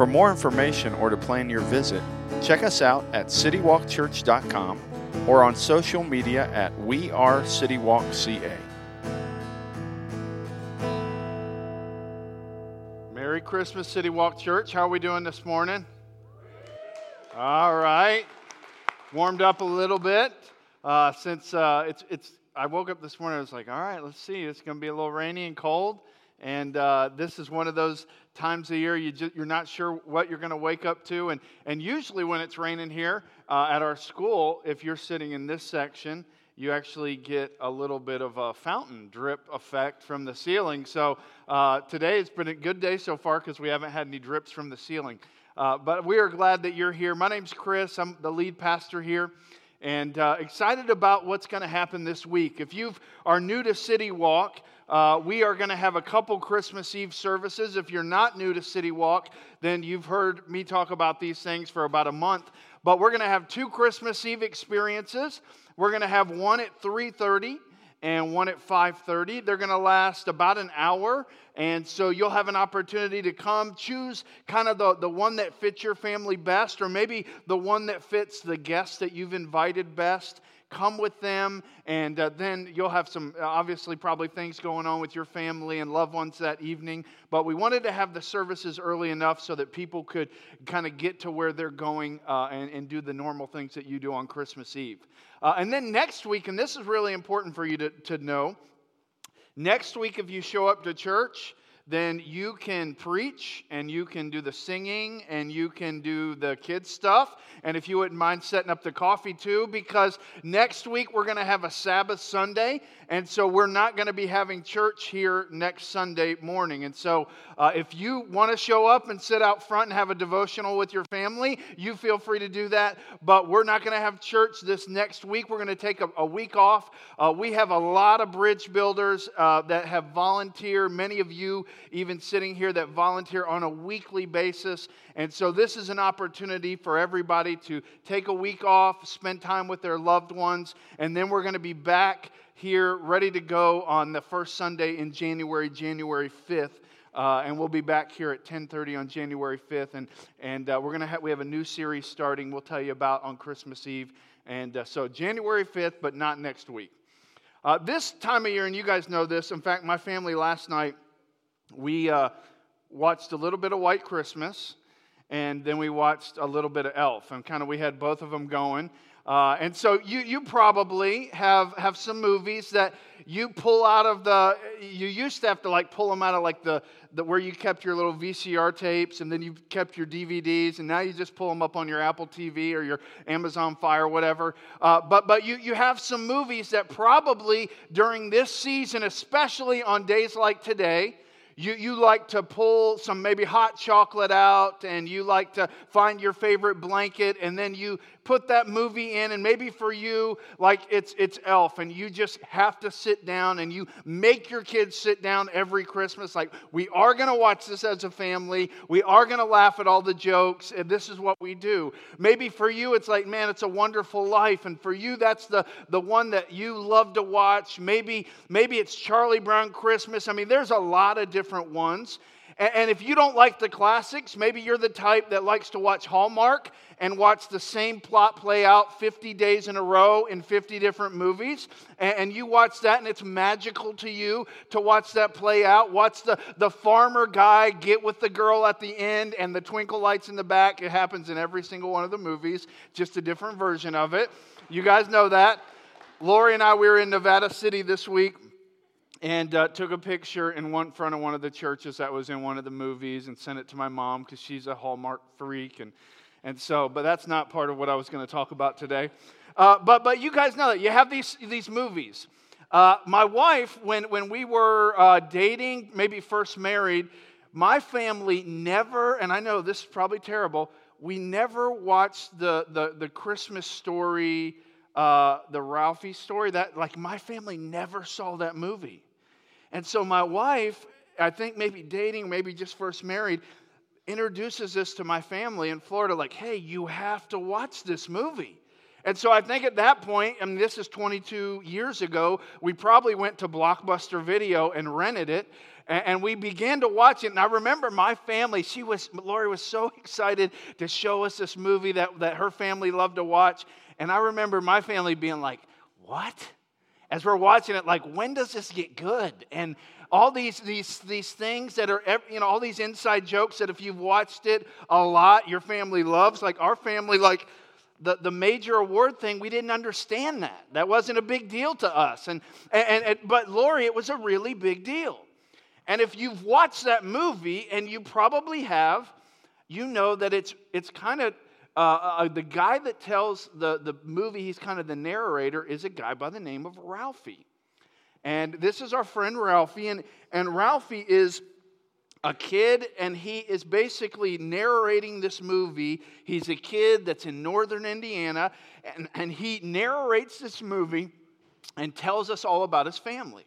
For more information or to plan your visit, check us out at citywalkchurch.com or on social media at We Are CityWalkCA. Merry Christmas, City Walk Church. How are we doing this morning? All right. Warmed up a little bit uh, since uh, it's, it's, I woke up this morning, I was like, all right, let's see. It's going to be a little rainy and cold. And uh, this is one of those times a year you just, you're not sure what you're going to wake up to. And, and usually, when it's raining here uh, at our school, if you're sitting in this section, you actually get a little bit of a fountain drip effect from the ceiling. So uh, today it's been a good day so far because we haven't had any drips from the ceiling. Uh, but we are glad that you're here. My name's Chris, I'm the lead pastor here and uh, excited about what's going to happen this week. If you are new to City Walk, uh, we are going to have a couple Christmas Eve services. If you're not new to City Walk, then you've heard me talk about these things for about a month. But we're going to have two Christmas Eve experiences. We're going to have one at 3:30 and one at 5:30. They're going to last about an hour, and so you'll have an opportunity to come choose kind of the, the one that fits your family best, or maybe the one that fits the guests that you've invited best come with them, and uh, then you'll have some, obviously, probably things going on with your family and loved ones that evening. But we wanted to have the services early enough so that people could kind of get to where they're going uh, and, and, do the normal things that you do on Christmas Eve. Uh, and then next week, and this is really important for you to, to know, next week, if you show up to church, then you can preach and you can do the singing and you can do the kids stuff. And if you wouldn't mind setting up the coffee too, because next week we're going to have a Sabbath Sunday. And so we're not going to be having church here next Sunday morning. And so uh, if you want to show up and sit out front and have a devotional with your family, you feel free to do that. But we're not going to have church this next week. We're going to take a, a week off. Uh, we have a lot of bridge builders uh, that have volunteered. Many of you even sitting here that volunteer on a weekly basis. And so this is an opportunity for everybody to take a week off, spend time with their loved ones, and then we're going to be back here ready to go on the first Sunday in January, January 5th. Uh, and we'll be back here at 10:30 on January 5th, and and uh, we're gonna have we have a new series starting. We'll tell you about on Christmas Eve, and uh, so January 5th, but not next week. Uh, this time of year, and you guys know this. In fact, my family last night we uh, watched a little bit of White Christmas, and then we watched a little bit of Elf, and kind of we had both of them going. Uh, and so you, you probably have, have some movies that you pull out of the, you used to have to like pull them out of like the, the where you kept your little VCR tapes and then you kept your DVDs and now you just pull them up on your Apple TV or your Amazon Fire whatever. Uh, but but you, you have some movies that probably during this season, especially on days like today, you, you like to pull some maybe hot chocolate out and you like to find your favorite blanket and then you put that movie in, and maybe for you, like it's, it's Elf, and you just have to sit down and you make your kids sit down every Christmas. Like, we are going to watch this as a family, we are going to laugh at all the jokes, and this is what we do. Maybe for you, it's like, man, it's a wonderful life, and for you, that's the, the one that you love to watch. Maybe, maybe it's Charlie Brown Christmas. I mean, there's a lot of different ones. And if you don't like the classics, maybe you're the type that likes to watch Hallmark and watch the same plot play out 50 days in a row in 50 different movies. And you watch that and it's magical to you to watch that play out. Watch the, the farmer guy get with the girl at the end and the twinkle lights in the back. It happens in every single one of the movies, just a different version of it. You guys know that. Lori and I, we were in Nevada City this week and uh, took a picture in one front of one of the churches that was in one of the movies and sent it to my mom because she's a Hallmark freak and and so but that's not part of what I was going to talk about today. Uh, but but you guys know that you have these these movies. Uh, my wife, when when we were uh, dating, maybe first married, my family never, and I know this is probably terrible, we never watched the, the, the Christmas story, uh, the Ralphie story. That, like, my family never saw that movie. And so my wife, I think maybe dating, maybe just first married, introduces this to my family in Florida, like, hey, you have to watch this movie. And so I think at that point, I mean, this is 22 years ago, we probably went to Blockbuster Video and rented it. And we began to watch it. And I remember my family, she was, Lori was so excited to show us this movie that, that her family loved to watch. And I remember my family being like, what? As we're watching it, like, when does this get good? And all these, these, these things that are, you know, all these inside jokes that if you've watched it a lot, your family loves. Like our family, like, the, the major award thing, we didn't understand that. That wasn't a big deal to us. And, and, and, but Lori, it was a really big deal. And if you've watched that movie, and you probably have, you know that it's, it's kind of uh, uh, the guy that tells the, the movie, he's kind of the narrator, is a guy by the name of Ralphie. And this is our friend Ralphie. And, and Ralphie is a kid, and he is basically narrating this movie. He's a kid that's in northern Indiana, and, and he narrates this movie and tells us all about his family.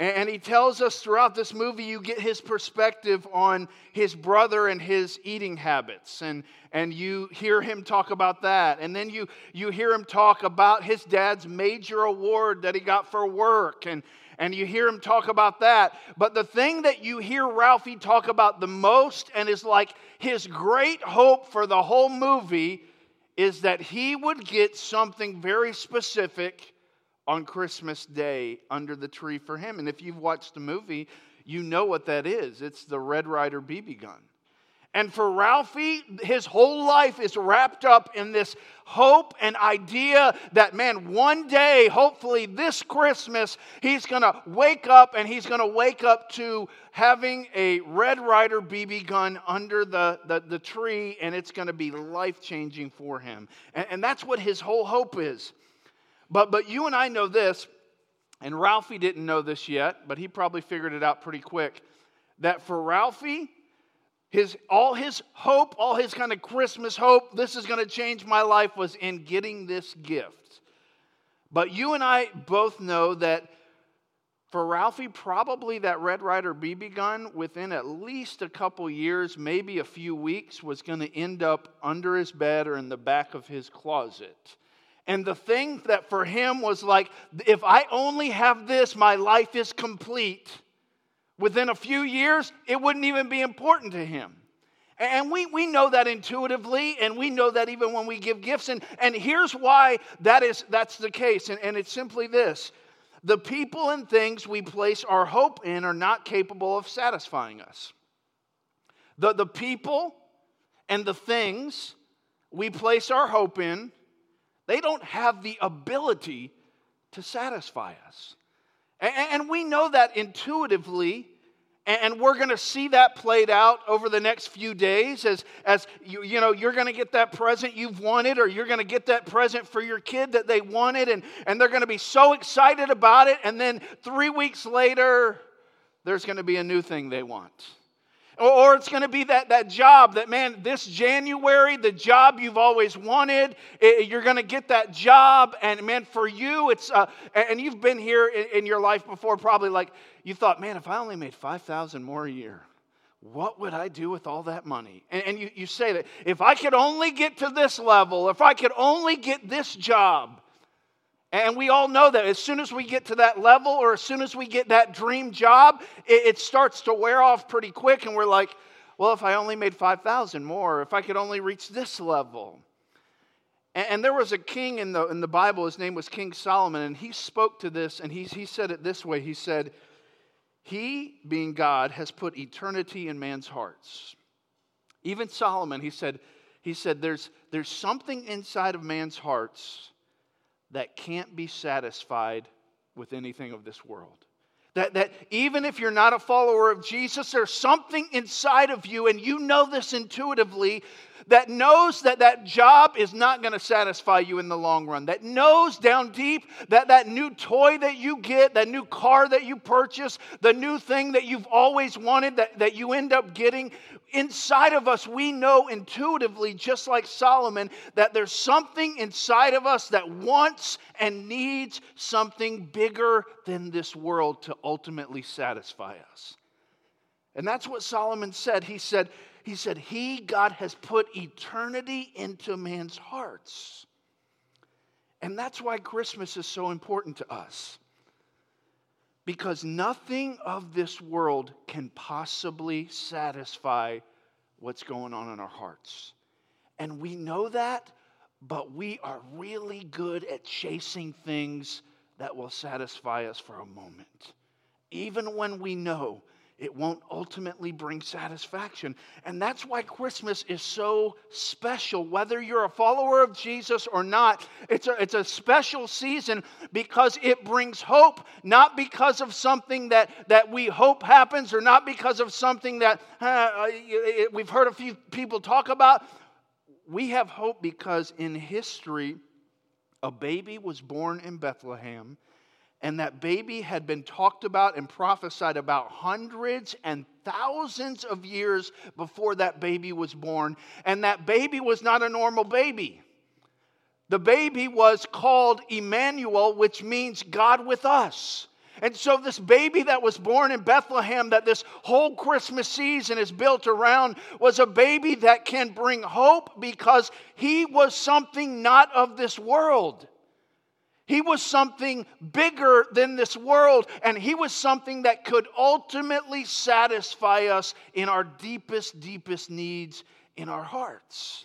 And he tells us throughout this movie, you get his perspective on his brother and his eating habits. And, and you hear him talk about that. And then you, you hear him talk about his dad's major award that he got for work. And, and you hear him talk about that. But the thing that you hear Ralphie talk about the most and is like his great hope for the whole movie is that he would get something very specific on Christmas Day under the tree for him. And if you've watched the movie, you know what that is it's the Red Ryder BB gun. And for Ralphie, his whole life is wrapped up in this hope and idea that, man, one day, hopefully this Christmas, he's to wake up and he's to wake up to having a Red Ryder BB gun under the, the, the tree and it's to be life changing for him. And, and that's what his whole hope is. But, but you and I know this, and Ralphie didn't know this yet, but he probably figured it out pretty quick. That for Ralphie, his, all his hope, all his kind of Christmas hope, this is going to change my life, was in getting this gift. But you and I both know that for Ralphie, probably that Red Ryder BB gun within at least a couple years, maybe a few weeks, was going to end up under his bed or in the back of his closet. And the thing that for him was like, if I only have this, my life is complete. Within a few years, it wouldn't even be important to him. And we, we know that intuitively, and we know that even when we give gifts. And, and here's why that is, that's the case. And, and it's simply this the people and things we place our hope in are not capable of satisfying us. The, the people and the things we place our hope in they don't have the ability to satisfy us. And we know that intuitively, and we're going to see that played out over the next few days as, as you, you know, you're going to get that present you've wanted, or you're going to get that present for your kid that they wanted, and, and they're going to be so excited about it. And then three weeks later, there's going to be a new thing they want. Or it's going to be that, that job that, man, this January, the job you've always wanted, you're going to get that job. And, man, for you, it's, uh, and you've been here in, in, your life before, probably like you thought, man, if I only made 5000 more a year, what would I do with all that money? And, and you, you say that if I could only get to this level, if I could only get this job, and we all know that as soon as we get to that level or as soon as we get that dream job, it, it starts to wear off pretty quick. And we're like, well, if I only made 5,000 more, if I could only reach this level. And, and, there was a king in the, in the Bible, his name was King Solomon, and he spoke to this and he, he said it this way He said, He, being God, has put eternity in man's hearts. Even Solomon, he said, he said there's, there's something inside of man's hearts that can't be satisfied with anything of this world. That, that even if you're not a follower of Jesus, there's something inside of you, and you know this intuitively, that knows that that job is not going to satisfy you in the long run, that knows down deep that that new toy that you get, that new car that you purchase, the new thing that you've always wanted that, that you end up getting, inside of us, we know intuitively, just like Solomon, that there's something inside of us that wants and needs something bigger than this world to ultimately satisfy us. And that's what Solomon said. He said, he said, He, God, has put eternity into man's hearts. And that's why Christmas is so important to us. Because nothing of this world can possibly satisfy what's going on in our hearts. And we know that, but we are really good at chasing things that will satisfy us for a moment. Even when we know it won't ultimately bring satisfaction. And that's why Christmas is so special. Whether you're a follower of Jesus or not, it's a, it's a special season because it brings hope, not because of something that, that we hope happens or not because of something that uh, we've heard a few people talk about. We have hope because in history, a baby was born in Bethlehem and that baby had been talked about and prophesied about hundreds and thousands of years before that baby was born. And that baby was not a normal baby. The baby was called Emmanuel, which means God with us. And so, this baby that was born in Bethlehem, that this whole Christmas season is built around, was a baby that can bring hope because he was something not of this world. He was something bigger than this world, and he was something that could ultimately satisfy us in our deepest, deepest needs in our hearts.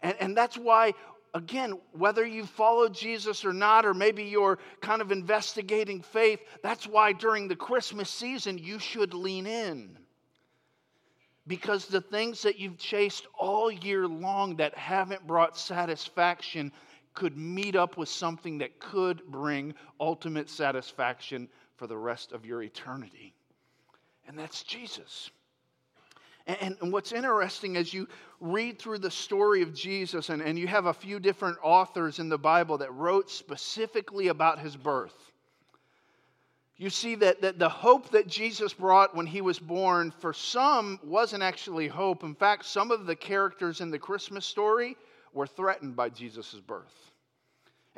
And, and that's why, again, whether you follow Jesus or not, or maybe you're kind of investigating faith, that's why during the Christmas season you should lean in. Because the things that you've chased all year long that haven't brought satisfaction could meet up with something that could bring ultimate satisfaction for the rest of your eternity. And that's Jesus. And, what's interesting as you read through the story of Jesus, and, and you have a few different authors in the Bible that wrote specifically about his birth, you see that, that the hope that Jesus brought when he was born, for some, wasn't actually hope. In fact, some of the characters in the Christmas story were threatened by Jesus' birth.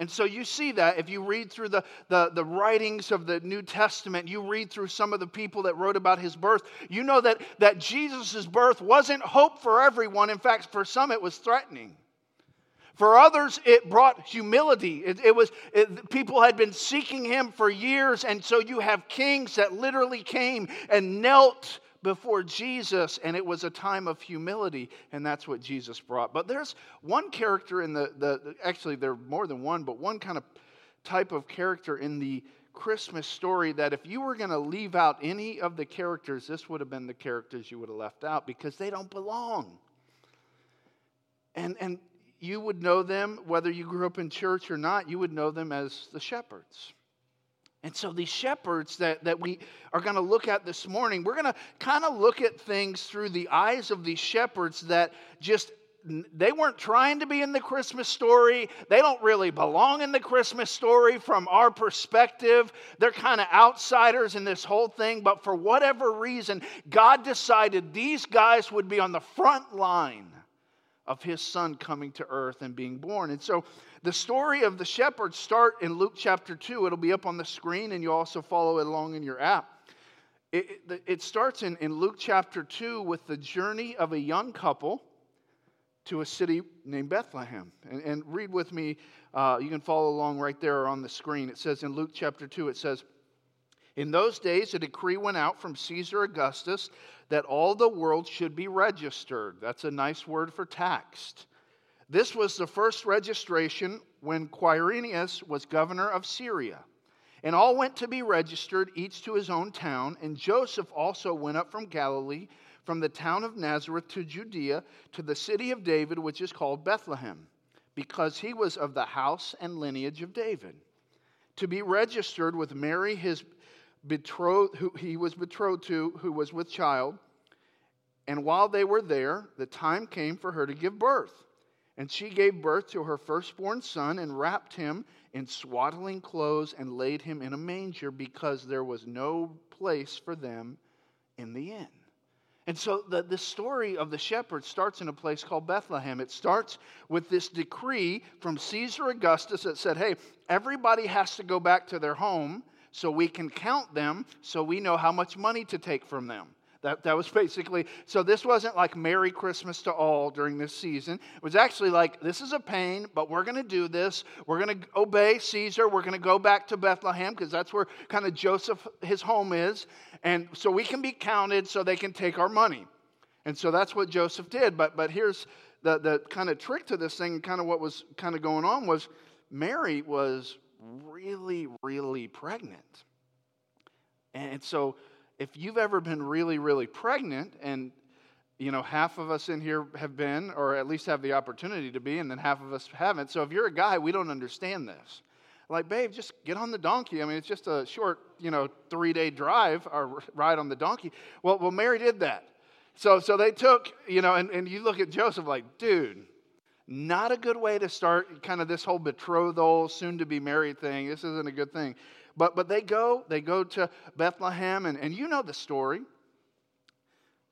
And so you see that if you read through the, the, the, writings of the New Testament, you read through some of the people that wrote about his birth, you know that, that Jesus' birth wasn't hope for everyone. In fact, for some, it was threatening. For others, it brought humility. It, it was it, people had been seeking him for years, and so you have kings that literally came and knelt before Jesus, and it was a time of humility, and that's what Jesus brought. But there's one character in the, the actually, there are more than one, but one kind of type of character in the Christmas story that if you were going to leave out any of the characters, this would have been the characters you would have left out because they don't belong. And, and you would know them, whether you grew up in church or not, you would know them as the shepherds. And so, these shepherds that, that we are going to look at this morning, we're going to kind of look at things through the eyes of these shepherds that just they weren't trying to be in the Christmas story. They don't really belong in the Christmas story from our perspective. They're kind of outsiders in this whole thing. But for whatever reason, God decided these guys would be on the front line of his son coming to earth and being born. And so the story of the shepherds start in Luke chapter 2. It'll be up on the screen and you also follow it along in your app. It, it, it starts in, in Luke chapter 2 with the journey of a young couple to a city named Bethlehem. And, and read with me, uh, you can follow along right there or on the screen. It says in Luke chapter 2, it says, In those days, a decree went out from Caesar Augustus that all the world should be registered. That's a nice word for taxed. This was the first registration when Quirinius was governor of Syria. And all went to be registered, each to his own town. And Joseph also went up from Galilee, from the town of Nazareth to Judea, to the city of David, which is called Bethlehem, because he was of the house and lineage of David, to be registered with Mary, his betrothed, who he was betrothed to, who was with child. And while they were there, the time came for her to give birth. And she gave birth to her firstborn son and wrapped him in swaddling clothes and laid him in a manger because there was no place for them in the inn. And so the, the story of the shepherd starts in a place called Bethlehem. It starts with this decree from Caesar Augustus that said, hey, everybody has to go back to their home so we can count them so we know how much money to take from them. That, that was basically, so this wasn't like Merry Christmas to all during this season. It was actually like, this is a pain, but we're going to do this. We're going to obey Caesar. We're going to go back to Bethlehem because that's where kind of Joseph, his home is. And so we can be counted so they can take our money. And so that's what Joseph did. But, but here's the, the kind of trick to this thing, kind of what was kind of going on was Mary was really, really pregnant. And so if you've ever been really, really pregnant, and you know, half of us in here have been, or at least have the opportunity to be, and then half of us haven't. So if you're a guy, we don't understand this. Like, babe, just get on the donkey. I mean, it's just a short, you know, three day drive or ride on the donkey. Well, well, Mary did that. So, so they took, you know, and, and you look at Joseph like, dude, not a good way to start kind of this whole betrothal, soon to be married thing. This isn't a good thing. But, but they go, they go to Bethlehem, and, and you know the story.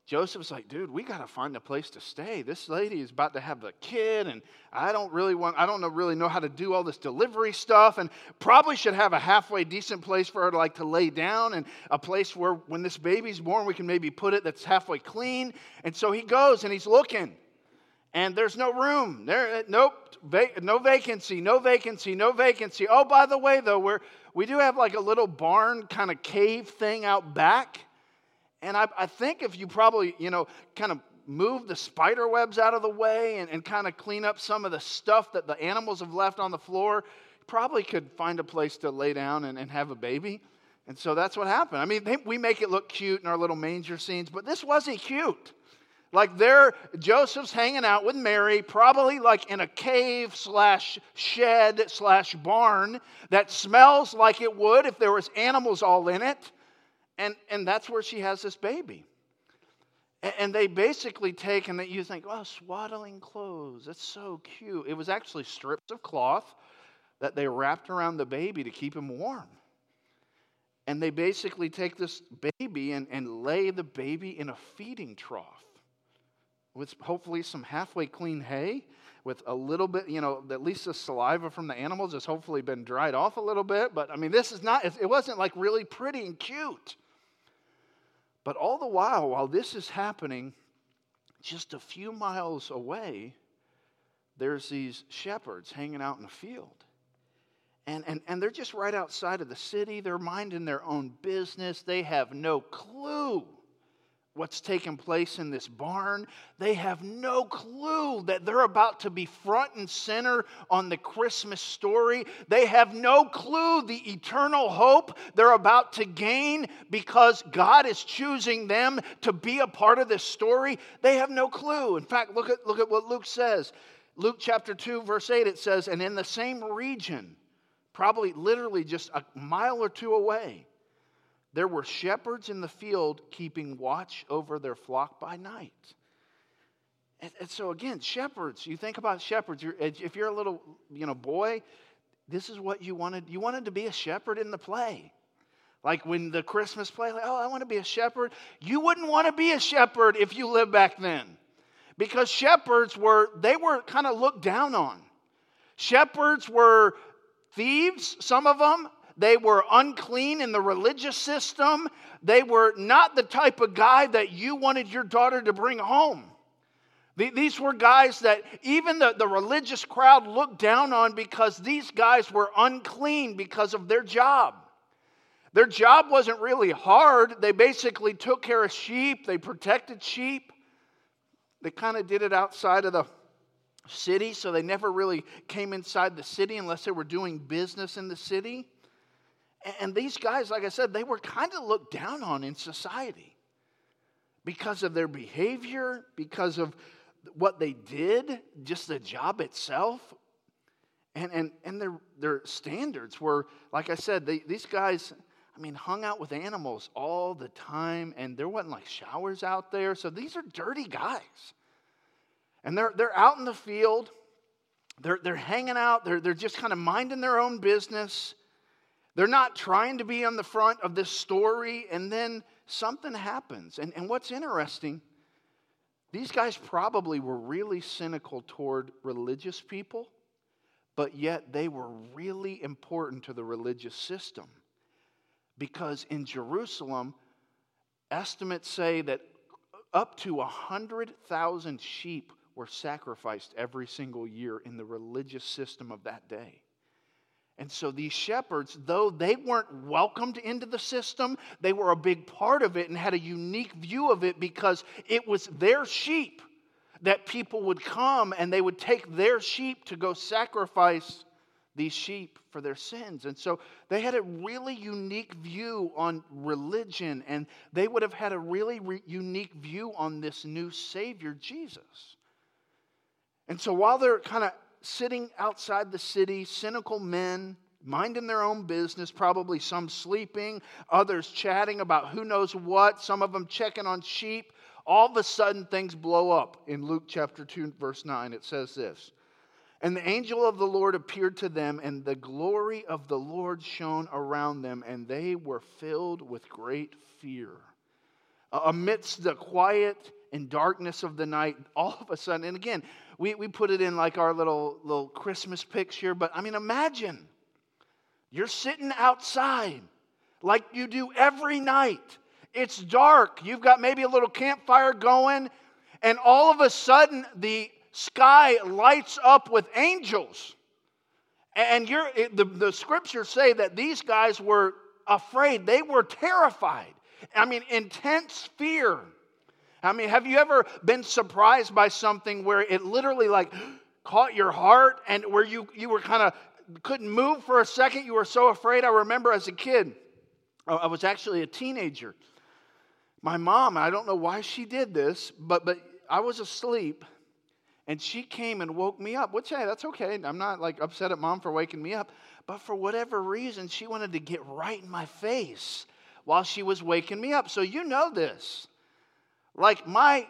Joseph's like, dude, we got to find a place to stay. This lady is about to have a kid, and I don't really want, I don't know, really know how to do all this delivery stuff, and probably should have a halfway decent place for her to like to lay down, and a place where when this baby's born, we can maybe put it that's halfway clean. And so he goes and he's looking, and there's no room. There, uh, nope, va- no vacancy, no vacancy, no vacancy. Oh, by the way, though, we're we do have like a little barn kind of cave thing out back. And I, I think if you probably, you know, kind of move the spider webs out of the way and, and kind of clean up some of the stuff that the animals have left on the floor, probably could find a place to lay down and, and have a baby. And so that's what happened. I mean, they, we make it look cute in our little manger scenes, but this wasn't cute. Like there, Joseph's hanging out with Mary, probably like in a cave slash shed slash barn that smells like it would if there was animals all in it. And, and that's where she has this baby. And, and they basically take, and that you think, oh, swaddling clothes, that's so cute. It was actually strips of cloth that they wrapped around the baby to keep him warm. And they basically take this baby and, and lay the baby in a feeding trough with hopefully some halfway clean hay with a little bit, you know, at least the saliva from the animals has hopefully been dried off a little bit. But I mean, this is not, it wasn't like really pretty and cute. But all the while, while this is happening, just a few miles away, there's these shepherds hanging out in a field. And, and, and they're just right outside of the city. They're minding their own business. They have no clue what's taking place in this barn. They have no clue that they're about to be front and center on the Christmas story. They have no clue the eternal hope they're about to gain because God is choosing them to be a part of this story. They have no clue. In fact, look at, look at what Luke says. Luke chapter 2, verse 8, it says, And in the same region, probably literally just a mile or two away, there were shepherds in the field keeping watch over their flock by night. And, and so, again, shepherds, you think about shepherds. You're, if you're a little you know, boy, this is what you wanted. You wanted to be a shepherd in the play. Like when the Christmas play, like, oh, I want to be a shepherd. You wouldn't want to be a shepherd if you lived back then. Because shepherds were, they were kind of looked down on. Shepherds were thieves, some of them, they were unclean in the religious system. They were not the type of guy that you wanted your daughter to bring home. These were guys that even the, the religious crowd looked down on because these guys were unclean because of their job. Their job wasn't really hard. They basically took care of sheep, they protected sheep. They kind of did it outside of the city, so they never really came inside the city unless they were doing business in the city. And these guys, like I said, they were kind of looked down on in society because of their behavior, because of what they did, just the job itself. And, and, and their, their standards were, like I said, they, these guys, I mean, hung out with animals all the time, and there wasn't like showers out there. So these are dirty guys. And they're, they're out in the field, they're, they're hanging out, they're, they're just kind of minding their own business. They're not trying to be on the front of this story, and then something happens. And, and what's interesting, these guys probably were really cynical toward religious people, but yet they were really important to the religious system. Because in Jerusalem, estimates say that up to 100,000 sheep were sacrificed every single year in the religious system of that day. And so these shepherds, though they weren't welcomed into the system, they were a big part of it and had a unique view of it because it was their sheep that people would come and they would take their sheep to go sacrifice these sheep for their sins. And so they had a really unique view on religion and they would have had a really re- unique view on this new Savior, Jesus. And so while they're kind of sitting outside the city, cynical men, minding their own business, probably some sleeping, others chatting about who knows what, some of them checking on sheep. All of a sudden, things blow up. In Luke chapter 2, verse 9, it says this And the angel of the Lord appeared to them, and the glory of the Lord shone around them, and they were filled with great fear. amidst the quiet and darkness of the night, all of a sudden, and again, we, we put it in like our little, little Christmas picture, but I mean, imagine you're sitting outside like you do every night. It's dark. You've got maybe a little campfire going, and all of a sudden the sky lights up with angels. And you're, the, the scriptures say that these guys were afraid, they were terrified. I mean, intense fear. I mean, have you ever been surprised by something where it literally like caught your heart and where you, you were kind of couldn't move for a second? You were so afraid. I remember as a kid, I was actually a teenager. My mom, I don't know why she did this, but, but I was asleep and she came and woke me up, which, hey, that's okay. I'm not like upset at mom for waking me up. But for whatever reason, she wanted to get right in my face while she was waking me up. So you know this. Like my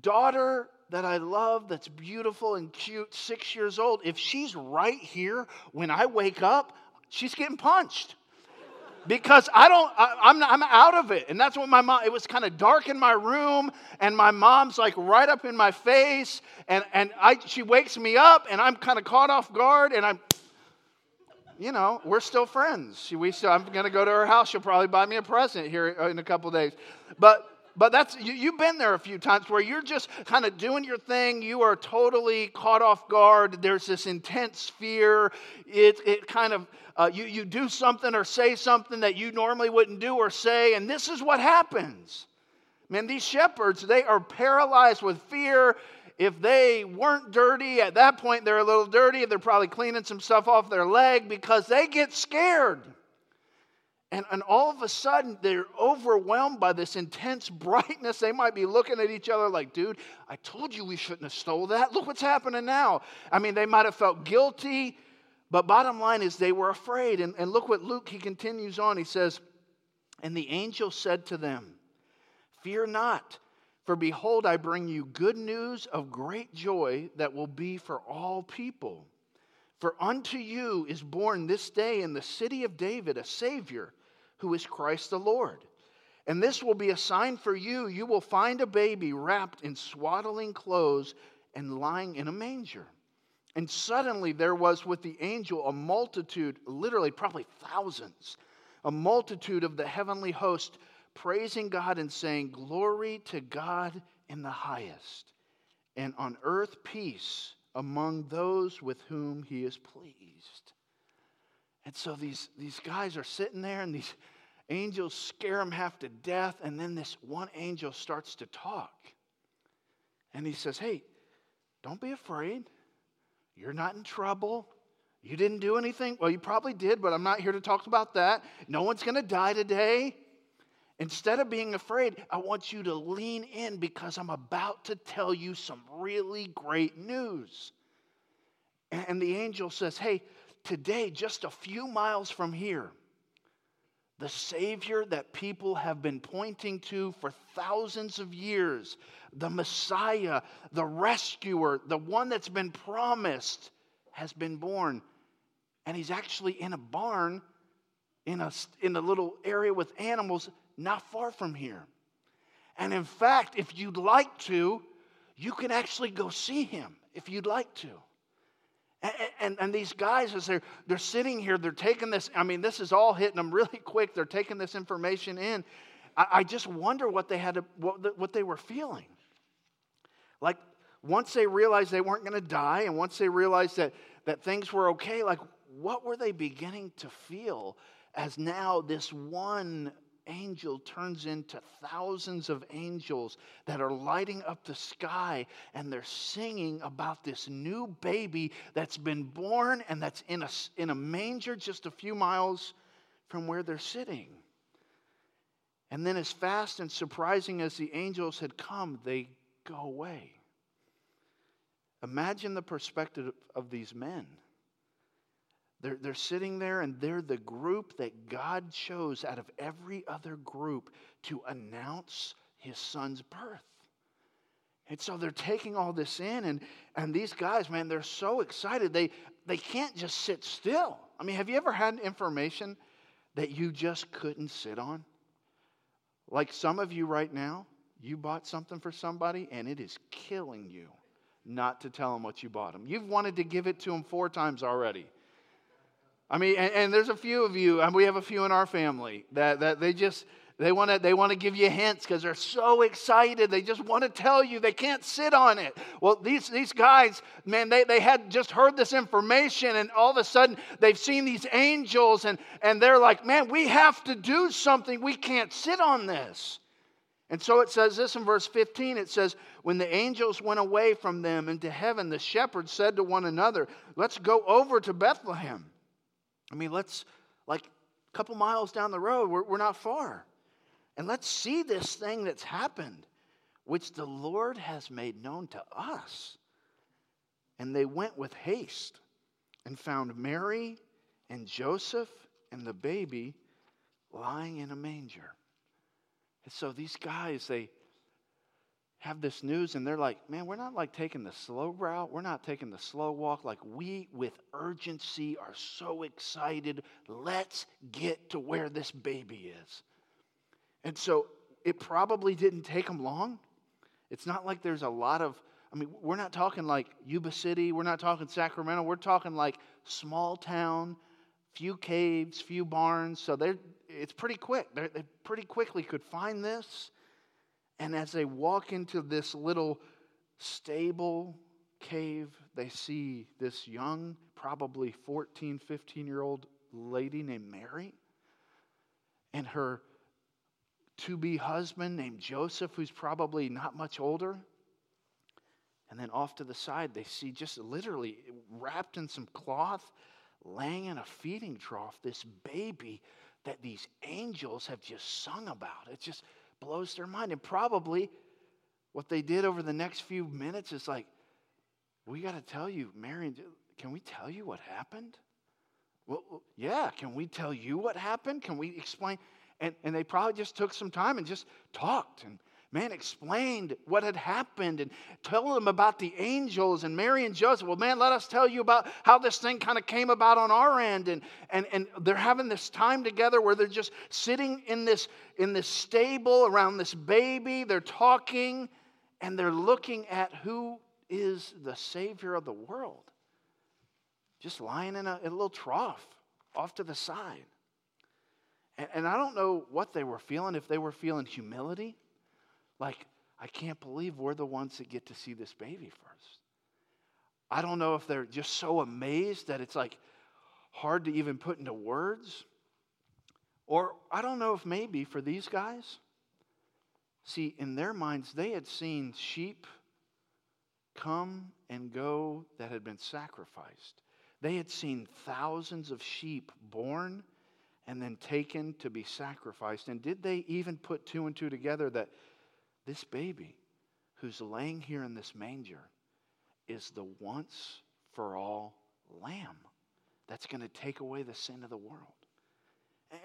daughter that I love, that's beautiful and cute, six years old, if she's right here when I wake up, she's getting punched. Because I don't, I, am I'm, I'm out of it. And that's what my mom, it was kind of dark in my room, and my mom's like right up in my face, and, and I, she wakes me up, and I'm kind of caught off guard, and I'm, you know, we're still friends. We still, I'm going to go to her house. She'll probably buy me a present here in a couple days. But but that's you, you've been there a few times where you're just kind of doing your thing. You are totally caught off guard. There's this intense fear. It, it kind of uh, you, you do something or say something that you normally wouldn't do or say and this is what happens. Man these shepherds they are paralyzed with fear. If they weren't dirty at that point they're a little dirty. They're probably cleaning some stuff off their leg because they get scared and, and all of a sudden, they're overwhelmed by this intense brightness. They might be looking at each other like, dude, I told you we shouldn't have stole that. Look what's happening now. I mean, they might have felt guilty, but bottom line is they were afraid. And, and look what Luke, he continues on. He says, And the angel said to them, Fear not, for behold, I bring you good news of great joy that will be for all people. For unto you is born this day in the city of David a Savior who is Christ the Lord. And this will be a sign for you. You will find a baby wrapped in swaddling clothes and lying in a manger. And suddenly there was with the angel a multitude, literally probably thousands, a multitude of the heavenly host praising God and saying, Glory to God in the highest, and on earth peace among those with whom he is pleased. And so these, these guys are sitting there, and these angels scare him half to death. And then this one angel starts to talk. And he says, Hey, don't be afraid. You're not in trouble. You didn't do anything. Well, you probably did, but I'm not here to talk about that. No one's going to die today. Instead of being afraid, I want you to lean in because I'm about to tell you some really great news. And the angel says, Hey, today, just a few miles from here, the Savior that people have been pointing to for thousands of years, the Messiah, the rescuer, the one that's been promised, has been born. And he's actually in a barn in a, in a little area with animals not far from here. And in fact, if you'd like to, you can actually go see him if you'd like to. And, and, and, these guys, as they're, they're sitting here, they're taking this, I mean, this is all hitting them really quick. They're taking this information in. I, I just wonder what they had to, what, what they were feeling. Like, once they realized they weren't going to die, and once they realized that, that things were okay, like, what were they beginning to feel as now this one angel turns into thousands of angels that are lighting up the sky and they're singing about this new baby that's been born and that's in a, in a manger just a few miles from where they're sitting. And then, as fast and surprising as the angels had come, they go away. Imagine the perspective of these men. They're, they're sitting there and they're the group that God chose out of every other group to announce his son's birth. And so they're taking all this in, and, and these guys, man, they're so excited. They, they can't just sit still. I mean, have you ever had information that you just couldn't sit on? Like some of you right now, you bought something for somebody, and it is killing you not to tell them what you bought them. You've wanted to give it to them four times already. I mean, and, and, there's a few of you, and we have a few in our family that, that they just they want to they want to give you hints because they're so excited. They just want to tell you they can't sit on it. Well, these these guys, man, they, they had just heard this information, and all of a sudden they've seen these angels, and, and they're like, man, we have to do something. We can't sit on this. And so it says this in verse 15 it says, When the angels went away from them into heaven, the shepherds said to one another, Let's go over to Bethlehem I mean, let's, like, a couple miles down the road, we're, we're not far. And let's see this thing that's happened, which the Lord has made known to us. And they went with haste and found Mary and Joseph and the baby lying in a manger. And so these guys, they have this news and they're like, man, we're not like taking the slow route. We're not taking the slow walk. Like, we with urgency are so excited. Let's get to where this baby is. And so it probably didn't take them long. It's not like there's a lot of, I mean, we're not talking like Yuba City. We're not talking Sacramento. We're talking like small town, few caves, few barns. So they're, it's pretty quick. They're, they pretty quickly could find this and as they walk into this little stable cave, they see this young, probably 14, 15 year old lady named Mary and her to be husband named Joseph, who's probably not much older. And then off to the side, they see just literally wrapped in some cloth, laying in a feeding trough, this baby that these angels have just sung about. It's just blows their mind. And probably what they did over the next few minutes is like, we got to tell you, Marion, can we tell you what happened? Well, yeah, can we tell you what happened? Can we explain? And, and they probably just took some time and just talked and man explained what had happened and told them about the angels and Mary and Joseph. Well, man, let us tell you about how this thing kind of came about on our end. And, and, and they're having this time together where they're just sitting in this, in this stable around this baby. They're talking and they're looking at who is the Savior of the world. Just lying in a, in a little trough off to the side. And, and I don't know what they were feeling, if they were feeling humility like, I can't believe we're the ones that get to see this baby first. I don't know if they're just so amazed that it's like hard to even put into words. Or I don't know if maybe for these guys, see, in their minds, they had seen sheep come and go that had been sacrificed. They had seen thousands of sheep born and then taken to be sacrificed. And did they even put two and two together that this baby who's laying here in this manger is the once for all lamb that's going to take away the sin of the world.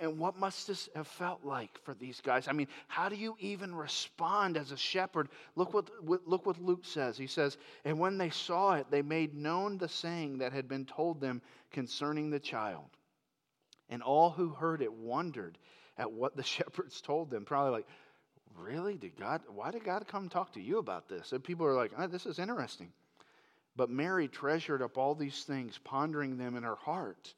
And what must this have felt like for these guys? I mean, how do you even respond as a shepherd? Look what, look what Luke says. He says, And when they saw it, they made known the saying that had been told them concerning the child. And all who heard it wondered at what the shepherds told them. Probably like, Really? Did God, why did God come talk to you about this? And people are like, oh, This is interesting. But Mary treasured up all these things, pondering them in her heart.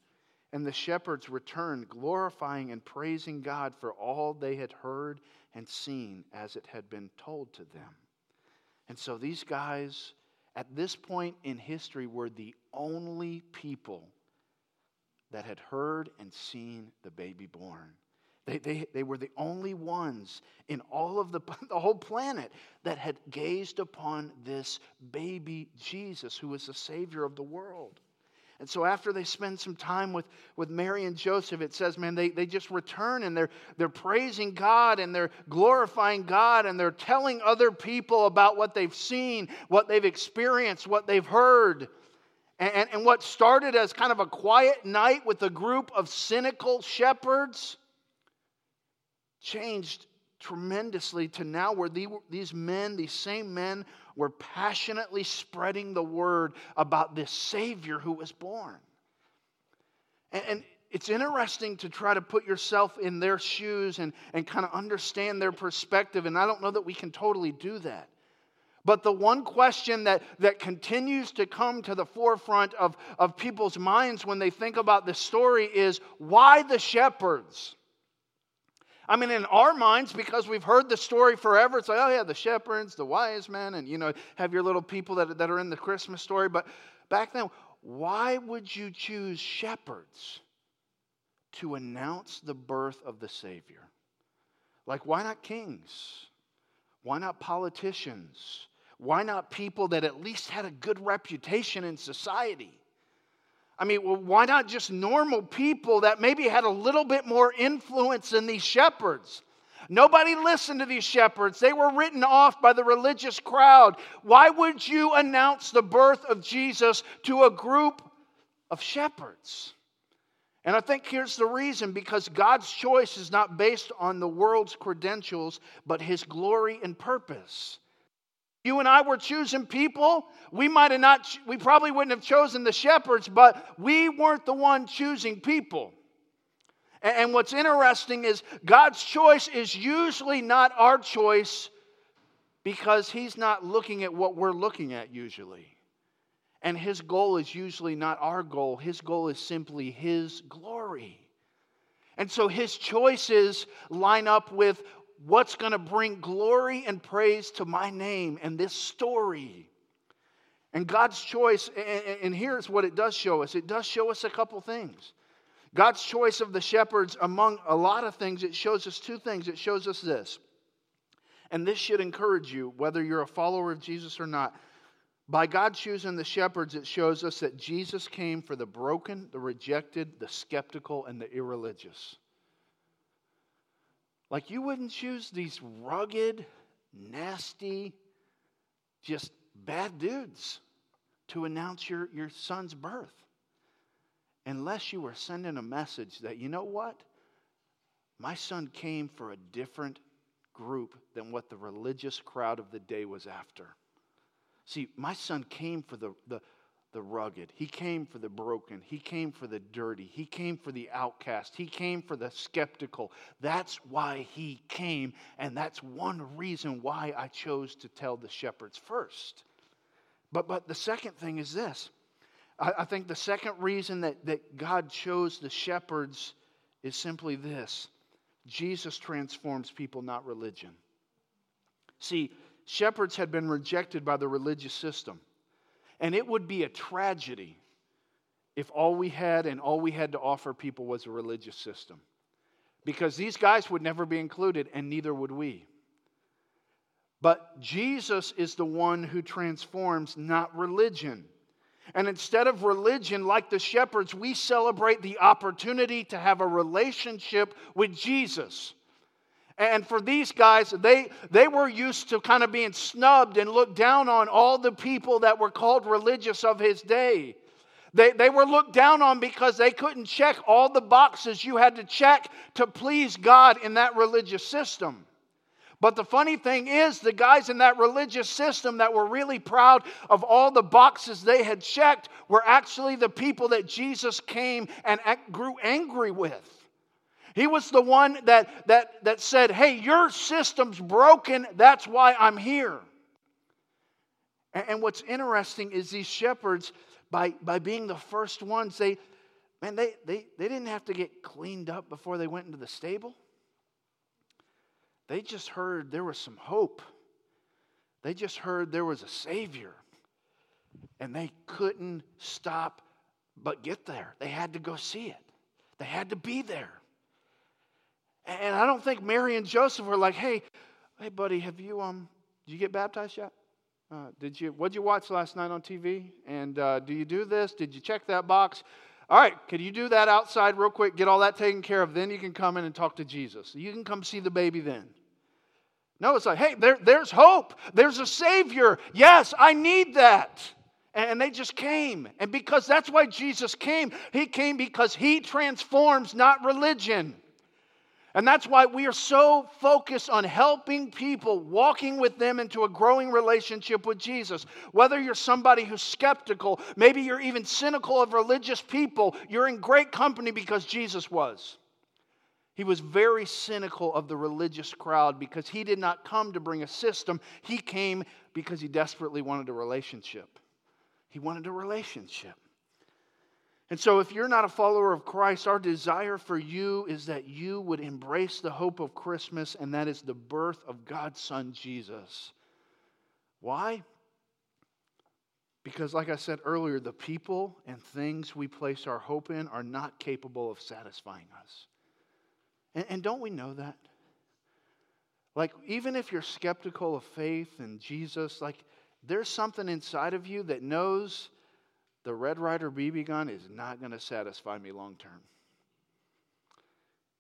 And the shepherds returned, glorifying and praising God for all they had heard and seen as it had been told to them. And so these guys, at this point in history, were the only people that had heard and seen the baby born. They, they, they were the only ones in all of the, the whole planet that had gazed upon this baby Jesus, who was the Savior of the world. And so after they spend some time with, with Mary and Joseph, it says, man, they, they just return and they're, they're praising God and they're glorifying God and they're telling other people about what they've seen, what they've experienced, what they've heard. And, and, and what started as kind of a quiet night with a group of cynical shepherds changed tremendously to now where these men, these same men, were passionately spreading the word about this Savior who was born. And, it's interesting to try to put yourself in their shoes and, and kind of understand their perspective. And I don't know that we can totally do that. But the one question that, that continues to come to the forefront of, of people's minds when they think about this story is why the shepherds? I mean, in our minds, because we've heard the story forever, it's like, oh, yeah, the shepherds, the wise men, and, you know, have your little people that, that are in the Christmas story. But back then, why would you choose shepherds to announce the birth of the Savior? Like, why not kings? Why not politicians? Why not people that at least had a good reputation in society? I mean, well, why not just normal people that maybe had a little bit more influence than these shepherds? Nobody listened to these shepherds. They were written off by the religious crowd. Why would you announce the birth of Jesus to a group of shepherds? And I think here's the reason because God's choice is not based on the world's credentials, but his glory and purpose. You and I were choosing people. We might have not, we probably wouldn't have chosen the shepherds, but we weren't the one choosing people. And what's interesting is God's choice is usually not our choice because He's not looking at what we're looking at usually. And His goal is usually not our goal, His goal is simply His glory. And so His choices line up with what's going to bring glory and praise to my name and this story. And God's choice, and here's what it does show us it does show us a couple things. God's choice of the shepherds, among a lot of things, it shows us two things. It shows us this. And this should encourage you, whether you're a follower of Jesus or not. By God choosing the shepherds, it shows us that Jesus came for the broken, the rejected, the skeptical, and the irreligious. Like you wouldn't choose these rugged, nasty, just bad dudes to announce your, your son's birth unless you were sending a message that, you know what? My son came for a different group than what the religious crowd of the day was after. See, my son came for the, the, the rugged. He came for the broken. He came for the dirty. He came for the outcast. He came for the skeptical. That's why he came. And that's one reason why I chose to tell the shepherds first. But, but the second thing is this I, I think the second reason that, that God chose the shepherds is simply this Jesus transforms people, not religion. See, shepherds had been rejected by the religious system. And it would be a tragedy if all we had and all we had to offer people was a religious system. Because these guys would never be included, and neither would we. But Jesus is the one who transforms, not religion. And instead of religion, like the shepherds, we celebrate the opportunity to have a relationship with Jesus. And for these guys, they, they were used to kind of being snubbed and looked down on all the people that were called religious of his day. They, they were looked down on because they couldn't check all the boxes you had to check to please God in that religious system. But the funny thing is, the guys in that religious system that were really proud of all the boxes they had checked were actually the people that Jesus came and grew angry with. He was the one that, that, that said, Hey, your system's broken, that's why I'm here. And, and what's interesting is these shepherds, by, by being the first ones, they, man, they, they, they didn't have to get cleaned up before they went into the stable. They just heard there was some hope. They just heard there was a Savior. And they couldn't stop but get there. They had to go see it, they had to be there. And I don't think Mary and Joseph were like, hey, hey, buddy, have you, um, did you get baptized yet? Uh, did you, what'd you watch last night on TV? And uh, do you do this? Did you check that box? All right, could you do that outside real quick? Get all that taken care of. Then you can come in and talk to Jesus. You can come see the baby then. No, it's like, hey, there, there's hope. There's a Savior. Yes, I need that. And they just came. And because that's why Jesus came, He came because He transforms, not religion. And that's why we are so focused on helping people, walking with them into a growing relationship with Jesus. Whether you're somebody who's skeptical, maybe you're even cynical of religious people, you're in great company because Jesus was. He was very cynical of the religious crowd because he did not come to bring a system. He came because he desperately wanted a relationship. He wanted a relationship. And so, if you're not a follower of Christ, our desire for you is that you would embrace the hope of Christmas, and that is the birth of God's Son, Jesus. Why? Because, like I said earlier, the people and things we place our hope in are not capable of satisfying us. And, and don't we know that? Like, even if you're skeptical of faith and Jesus, like, there's something inside of you that knows the Red Ryder BB gun is not going to satisfy me long term.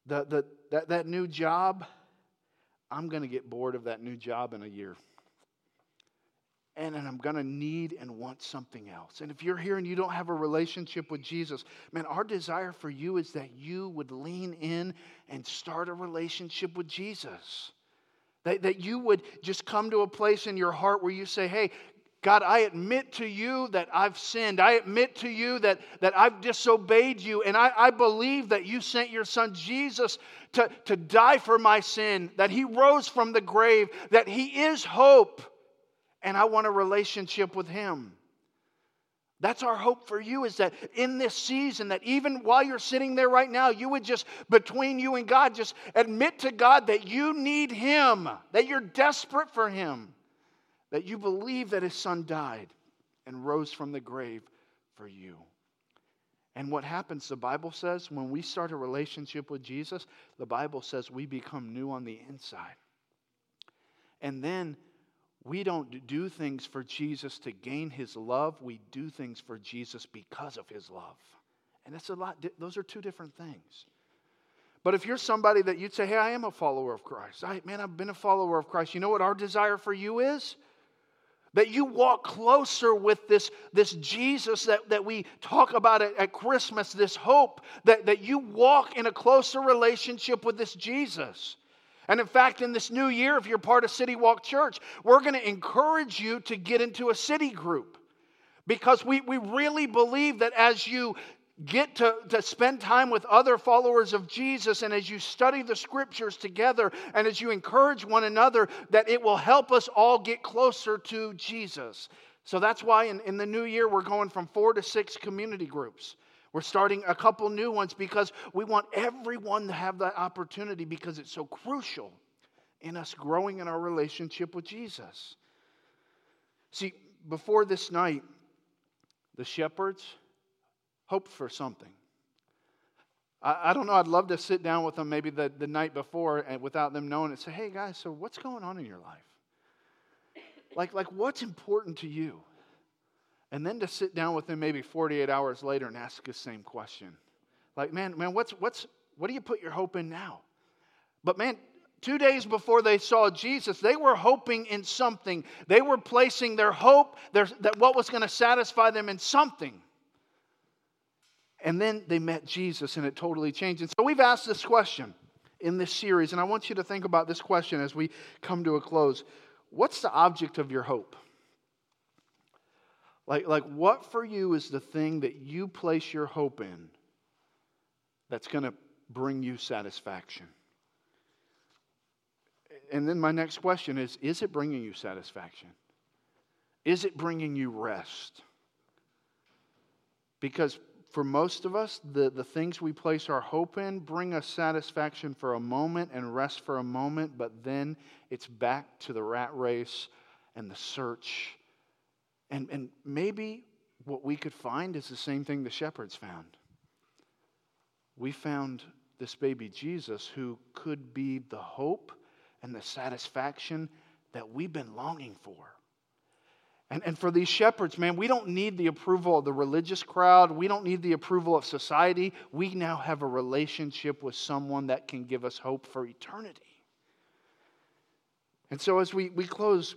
The, the, that, that new job, I'm going to get bored of that new job in a year. And, and I'm going to need and want something else. And if you're here and you don't have a relationship with Jesus, man, our desire for you is that you would lean in and start a relationship with Jesus. That, that you would just come to a place in your heart where you say, hey, God, I admit to you that I've sinned. I admit to you that, that I've disobeyed you. And I, I believe that you sent your son Jesus to, to die for my sin, that he rose from the grave, that he is hope and I want a relationship with Him. That's our hope for you is that in this season, that even while you're sitting there right now, you would just, between you and God, just admit to God that you need Him, that you're desperate for Him, that you believe that His Son died and rose from the grave for you. And what happens, the Bible says, when we start a relationship with Jesus, the Bible says we become new on the inside. And then we don't do things for Jesus to gain his love. We do things for Jesus because of his love. And that's a lot, those are two different things. But if you're somebody that you'd say, hey, I am a follower of Christ, I, man, I've been a follower of Christ, you know what our desire for you is? That you walk closer with this, this Jesus that, that we talk about at, at Christmas, this hope, that, that you walk in a closer relationship with this Jesus. And in fact, in this new year, if you're part of City Walk Church, we're going to encourage you to get into a city group because we, we really believe that as you get to, to spend time with other followers of Jesus and as you study the scriptures together and as you encourage one another, that it will help us all get closer to Jesus. So that's why in, in the new year, we're going from four to six community groups. We're starting a couple new ones because we want everyone to have that opportunity because it's so crucial in us growing in our relationship with Jesus. See, before this night, the shepherds hoped for something. I, I, don't know, I'd love to sit down with them maybe the, the night before and without them knowing and say, hey guys, so what's going on in your life? Like, like what's important to you? and then to sit down with them maybe 48 hours later and ask the same question. Like, man, man, what's what's what do you put your hope in now? But man, two days before they saw Jesus, they were hoping in something. They were placing their hope, their, that what was going to satisfy them in something. And then they met Jesus and it totally changed. And so we've asked this question in this series, and I want you to think about this question as we come to a close. What's the object of your hope? Like, like what for you is the thing that you place your hope in that's going to bring you satisfaction? And then my next question is Is it bringing you satisfaction? Is it bringing you rest? Because for most of us, the, the things we place our hope in bring us satisfaction for a moment and rest for a moment, but then it's back to the rat race and the search. And, and maybe what we could find is the same thing the shepherds found. We found this baby Jesus who could be the hope and the satisfaction that we've been longing for. And, and for these shepherds, man, we don't need the approval of the religious crowd. We don't need the approval of society. We now have a relationship with someone that can give us hope for eternity. And so, as we, we close,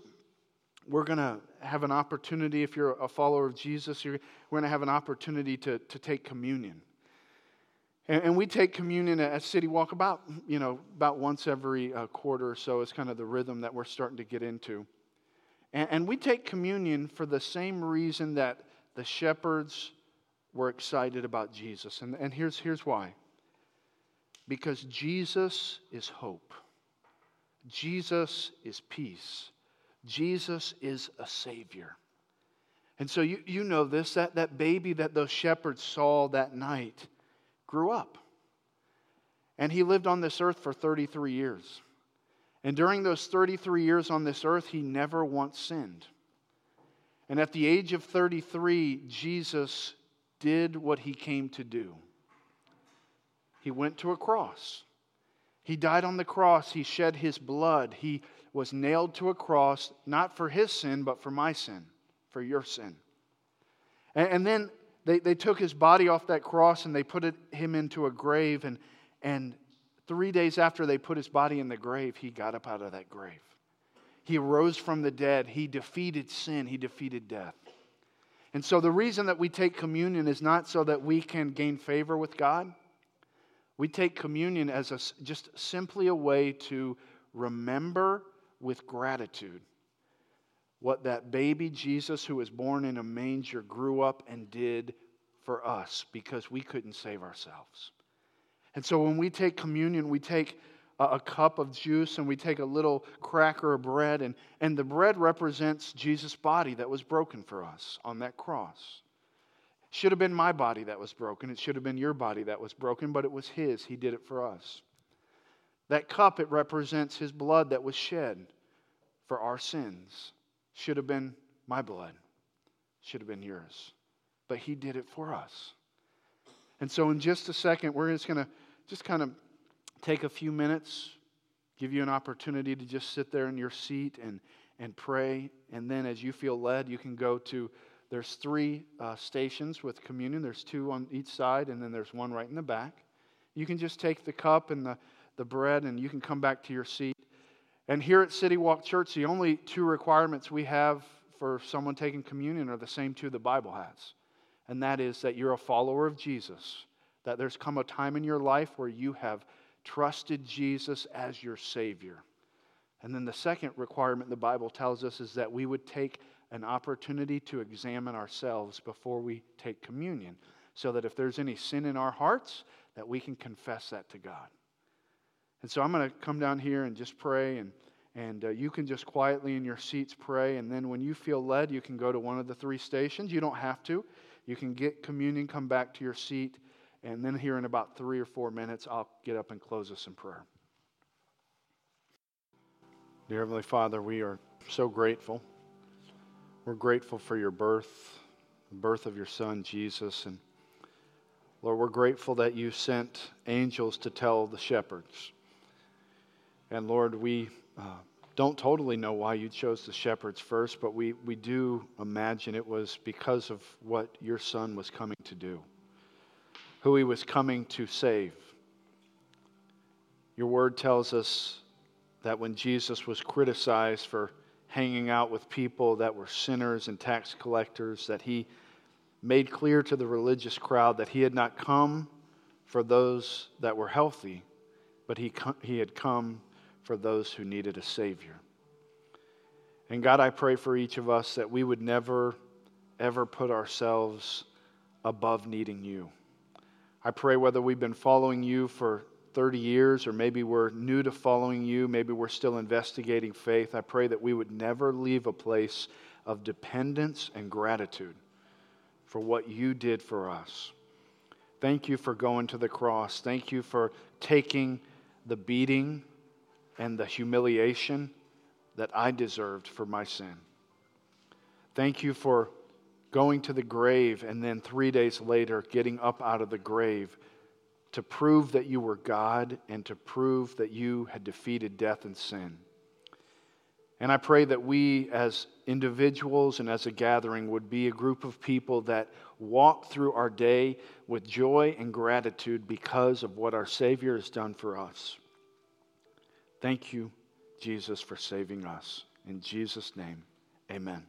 we're going to have an opportunity, if you're a follower of Jesus, we're going to have an opportunity to, to take communion. And, we take communion at City Walk about, you know, about once every uh, quarter or so. It's kind of the rhythm that we're starting to get into. And, and we take communion for the same reason that the shepherds were excited about Jesus. And, and here's, here's why because Jesus is hope, Jesus is peace, Jesus is a Savior. And so you, you know this that, that baby that those shepherds saw that night grew up. And he lived on this earth for 33 years. And during those 33 years on this earth, he never once sinned. And at the age of 33, Jesus did what he came to do. He went to a cross. He died on the cross. He shed his blood. He was nailed to a cross, not for his sin, but for my sin, for your sin. And, and then they, they took his body off that cross and they put it, him into a grave. And, and Three days after they put his body in the grave, he got up out of that grave. He rose from the dead. He defeated sin. He defeated death. And so the reason that we take communion is not so that we can gain favor with God. We take communion as a, just simply a way to remember with gratitude what that baby Jesus, who was born in a manger, grew up and did for us because we couldn't save ourselves. And so when we take communion, we take a, a cup of juice and we take a little cracker of bread, and, and the bread represents Jesus' body that was broken for us on that cross. Should have been my body that was broken. It should have been your body that was broken, but it was His. He did it for us. That cup, it represents His blood that was shed for our sins. Should have been my blood, should have been yours. But He did it for us. And so, in just a second, we're just going to just kind of take a few minutes, give you an opportunity to just sit there in your seat and, and pray. And then, as you feel led, you can go to there's three uh, stations with communion. There's two on each side, and then there's one right in the back. You can just take the cup and the, the bread, and you can come back to your seat. And here at City Walk Church, the only two requirements we have for someone taking communion are the same two the Bible has. And that is that you're a follower of Jesus that there's come a time in your life where you have trusted Jesus as your Savior. And then the second requirement the Bible tells us is that we would take an opportunity to examine ourselves before we take communion, so that if there's any sin in our hearts, that we can confess that to God. And so I'm going to come down here and just pray, and, and uh, you can just quietly in your seats pray. And then when you feel led, you can go to one of the three stations. You don't have to. You can get communion, come back to your seat. And then, here in about three or four minutes, I'll get up and close us in prayer. Dear Heavenly Father, we are so grateful. We're grateful for your birth, the birth of your Son, Jesus. And Lord, we're grateful that you sent angels to tell the shepherds. And Lord, we uh, don't totally know why you chose the shepherds first, but we, we do imagine it was because of what your Son was coming to do who he was coming to save. Your word tells us that when Jesus was criticized for hanging out with people that were sinners and tax collectors, that he made clear to the religious crowd that he had not come for those that were healthy, but he, he had come for those who needed a Savior. And God, I pray for each of us that we would never, ever put ourselves above needing you. I pray whether we've been following you for 30 years or maybe we're new to following you, maybe we're still investigating faith, I pray that we would never leave a place of dependence and gratitude for what you did for us. Thank you for going to the cross. Thank you for taking the beating and the humiliation that I deserved for my sin. Thank you for going to the grave and then three days later getting up out of the grave to prove that you were God and to prove that you had defeated death and sin. And I pray that we, as individuals and as a gathering, would be a group of people that walk through our day with joy and gratitude because of what our Savior has done for us. Thank you, Jesus, for saving us. In Jesus' name, amen.